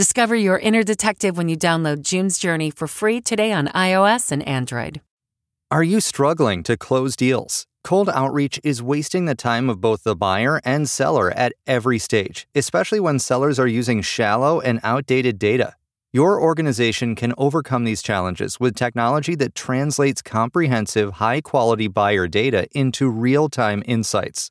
Discover your inner detective when you download June's Journey for free today on iOS and Android. Are you struggling to close deals? Cold outreach is wasting the time of both the buyer and seller at every stage, especially when sellers are using shallow and outdated data. Your organization can overcome these challenges with technology that translates comprehensive, high quality buyer data into real time insights.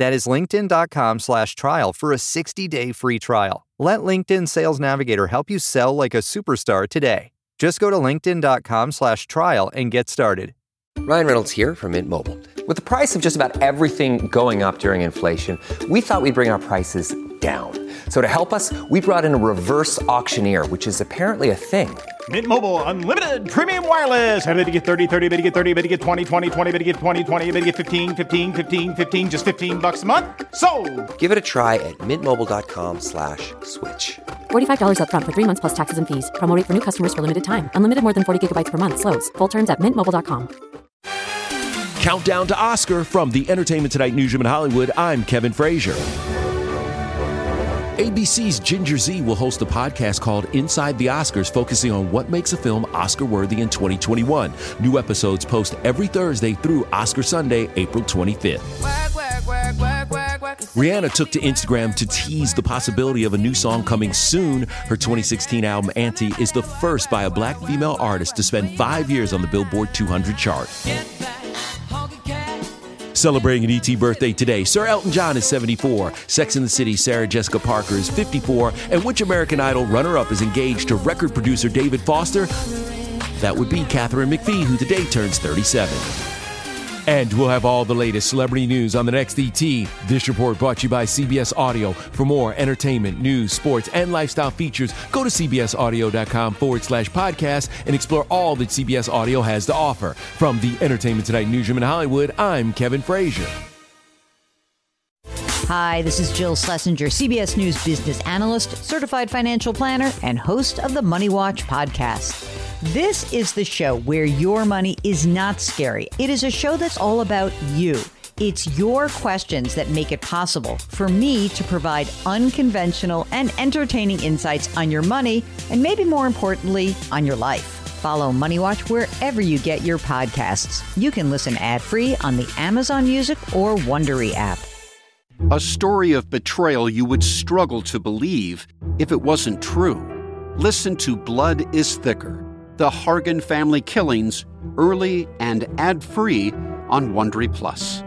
That is linkedin.com slash trial for a 60-day free trial. Let LinkedIn Sales Navigator help you sell like a superstar today. Just go to linkedin.com slash trial and get started. Ryan Reynolds here from Mint Mobile. With the price of just about everything going up during inflation, we thought we'd bring our prices down. So to help us, we brought in a reverse auctioneer, which is apparently a thing. Mint Mobile unlimited premium wireless. Ready to get 30, 30, bit to get 30, bit to get 20, 20, 20, bit to get 20, 20, bit to get 15, 15, 15, 15 just 15 bucks a month. So, Give it a try at mintmobile.com slash switch. $45 upfront for three months plus taxes and fees. Promo rate for new customers for limited time. Unlimited more than 40 gigabytes per month. Slows. Full terms at mintmobile.com. Countdown to Oscar from the Entertainment Tonight newsroom in Hollywood. I'm Kevin Frazier. ABC's Ginger Zee will host a podcast called Inside the Oscars, focusing on what makes a film Oscar worthy in 2021. New episodes post every Thursday through Oscar Sunday, April 25th. Rihanna took to Instagram to tease the possibility of a new song coming soon. Her 2016 album, Anti, is the first by a black female artist to spend five years on the Billboard 200 chart. Celebrating an ET birthday today, Sir Elton John is 74, Sex and the City Sarah Jessica Parker is 54, and which American Idol runner up is engaged to record producer David Foster? That would be Katharine McPhee, who today turns 37. And we'll have all the latest celebrity news on the next ET. This report brought to you by CBS Audio. For more entertainment, news, sports, and lifestyle features, go to cbsaudio.com forward slash podcast and explore all that CBS Audio has to offer. From the Entertainment Tonight newsroom in Hollywood, I'm Kevin Frazier. Hi, this is Jill Schlesinger, CBS News business analyst, certified financial planner, and host of the Money Watch podcast. This is the show where your money is not scary. It is a show that's all about you. It's your questions that make it possible for me to provide unconventional and entertaining insights on your money, and maybe more importantly, on your life. Follow Money Watch wherever you get your podcasts. You can listen ad free on the Amazon Music or Wondery app. A story of betrayal you would struggle to believe if it wasn't true. Listen to Blood is Thicker The Hargan Family Killings early and ad free on Wondery Plus.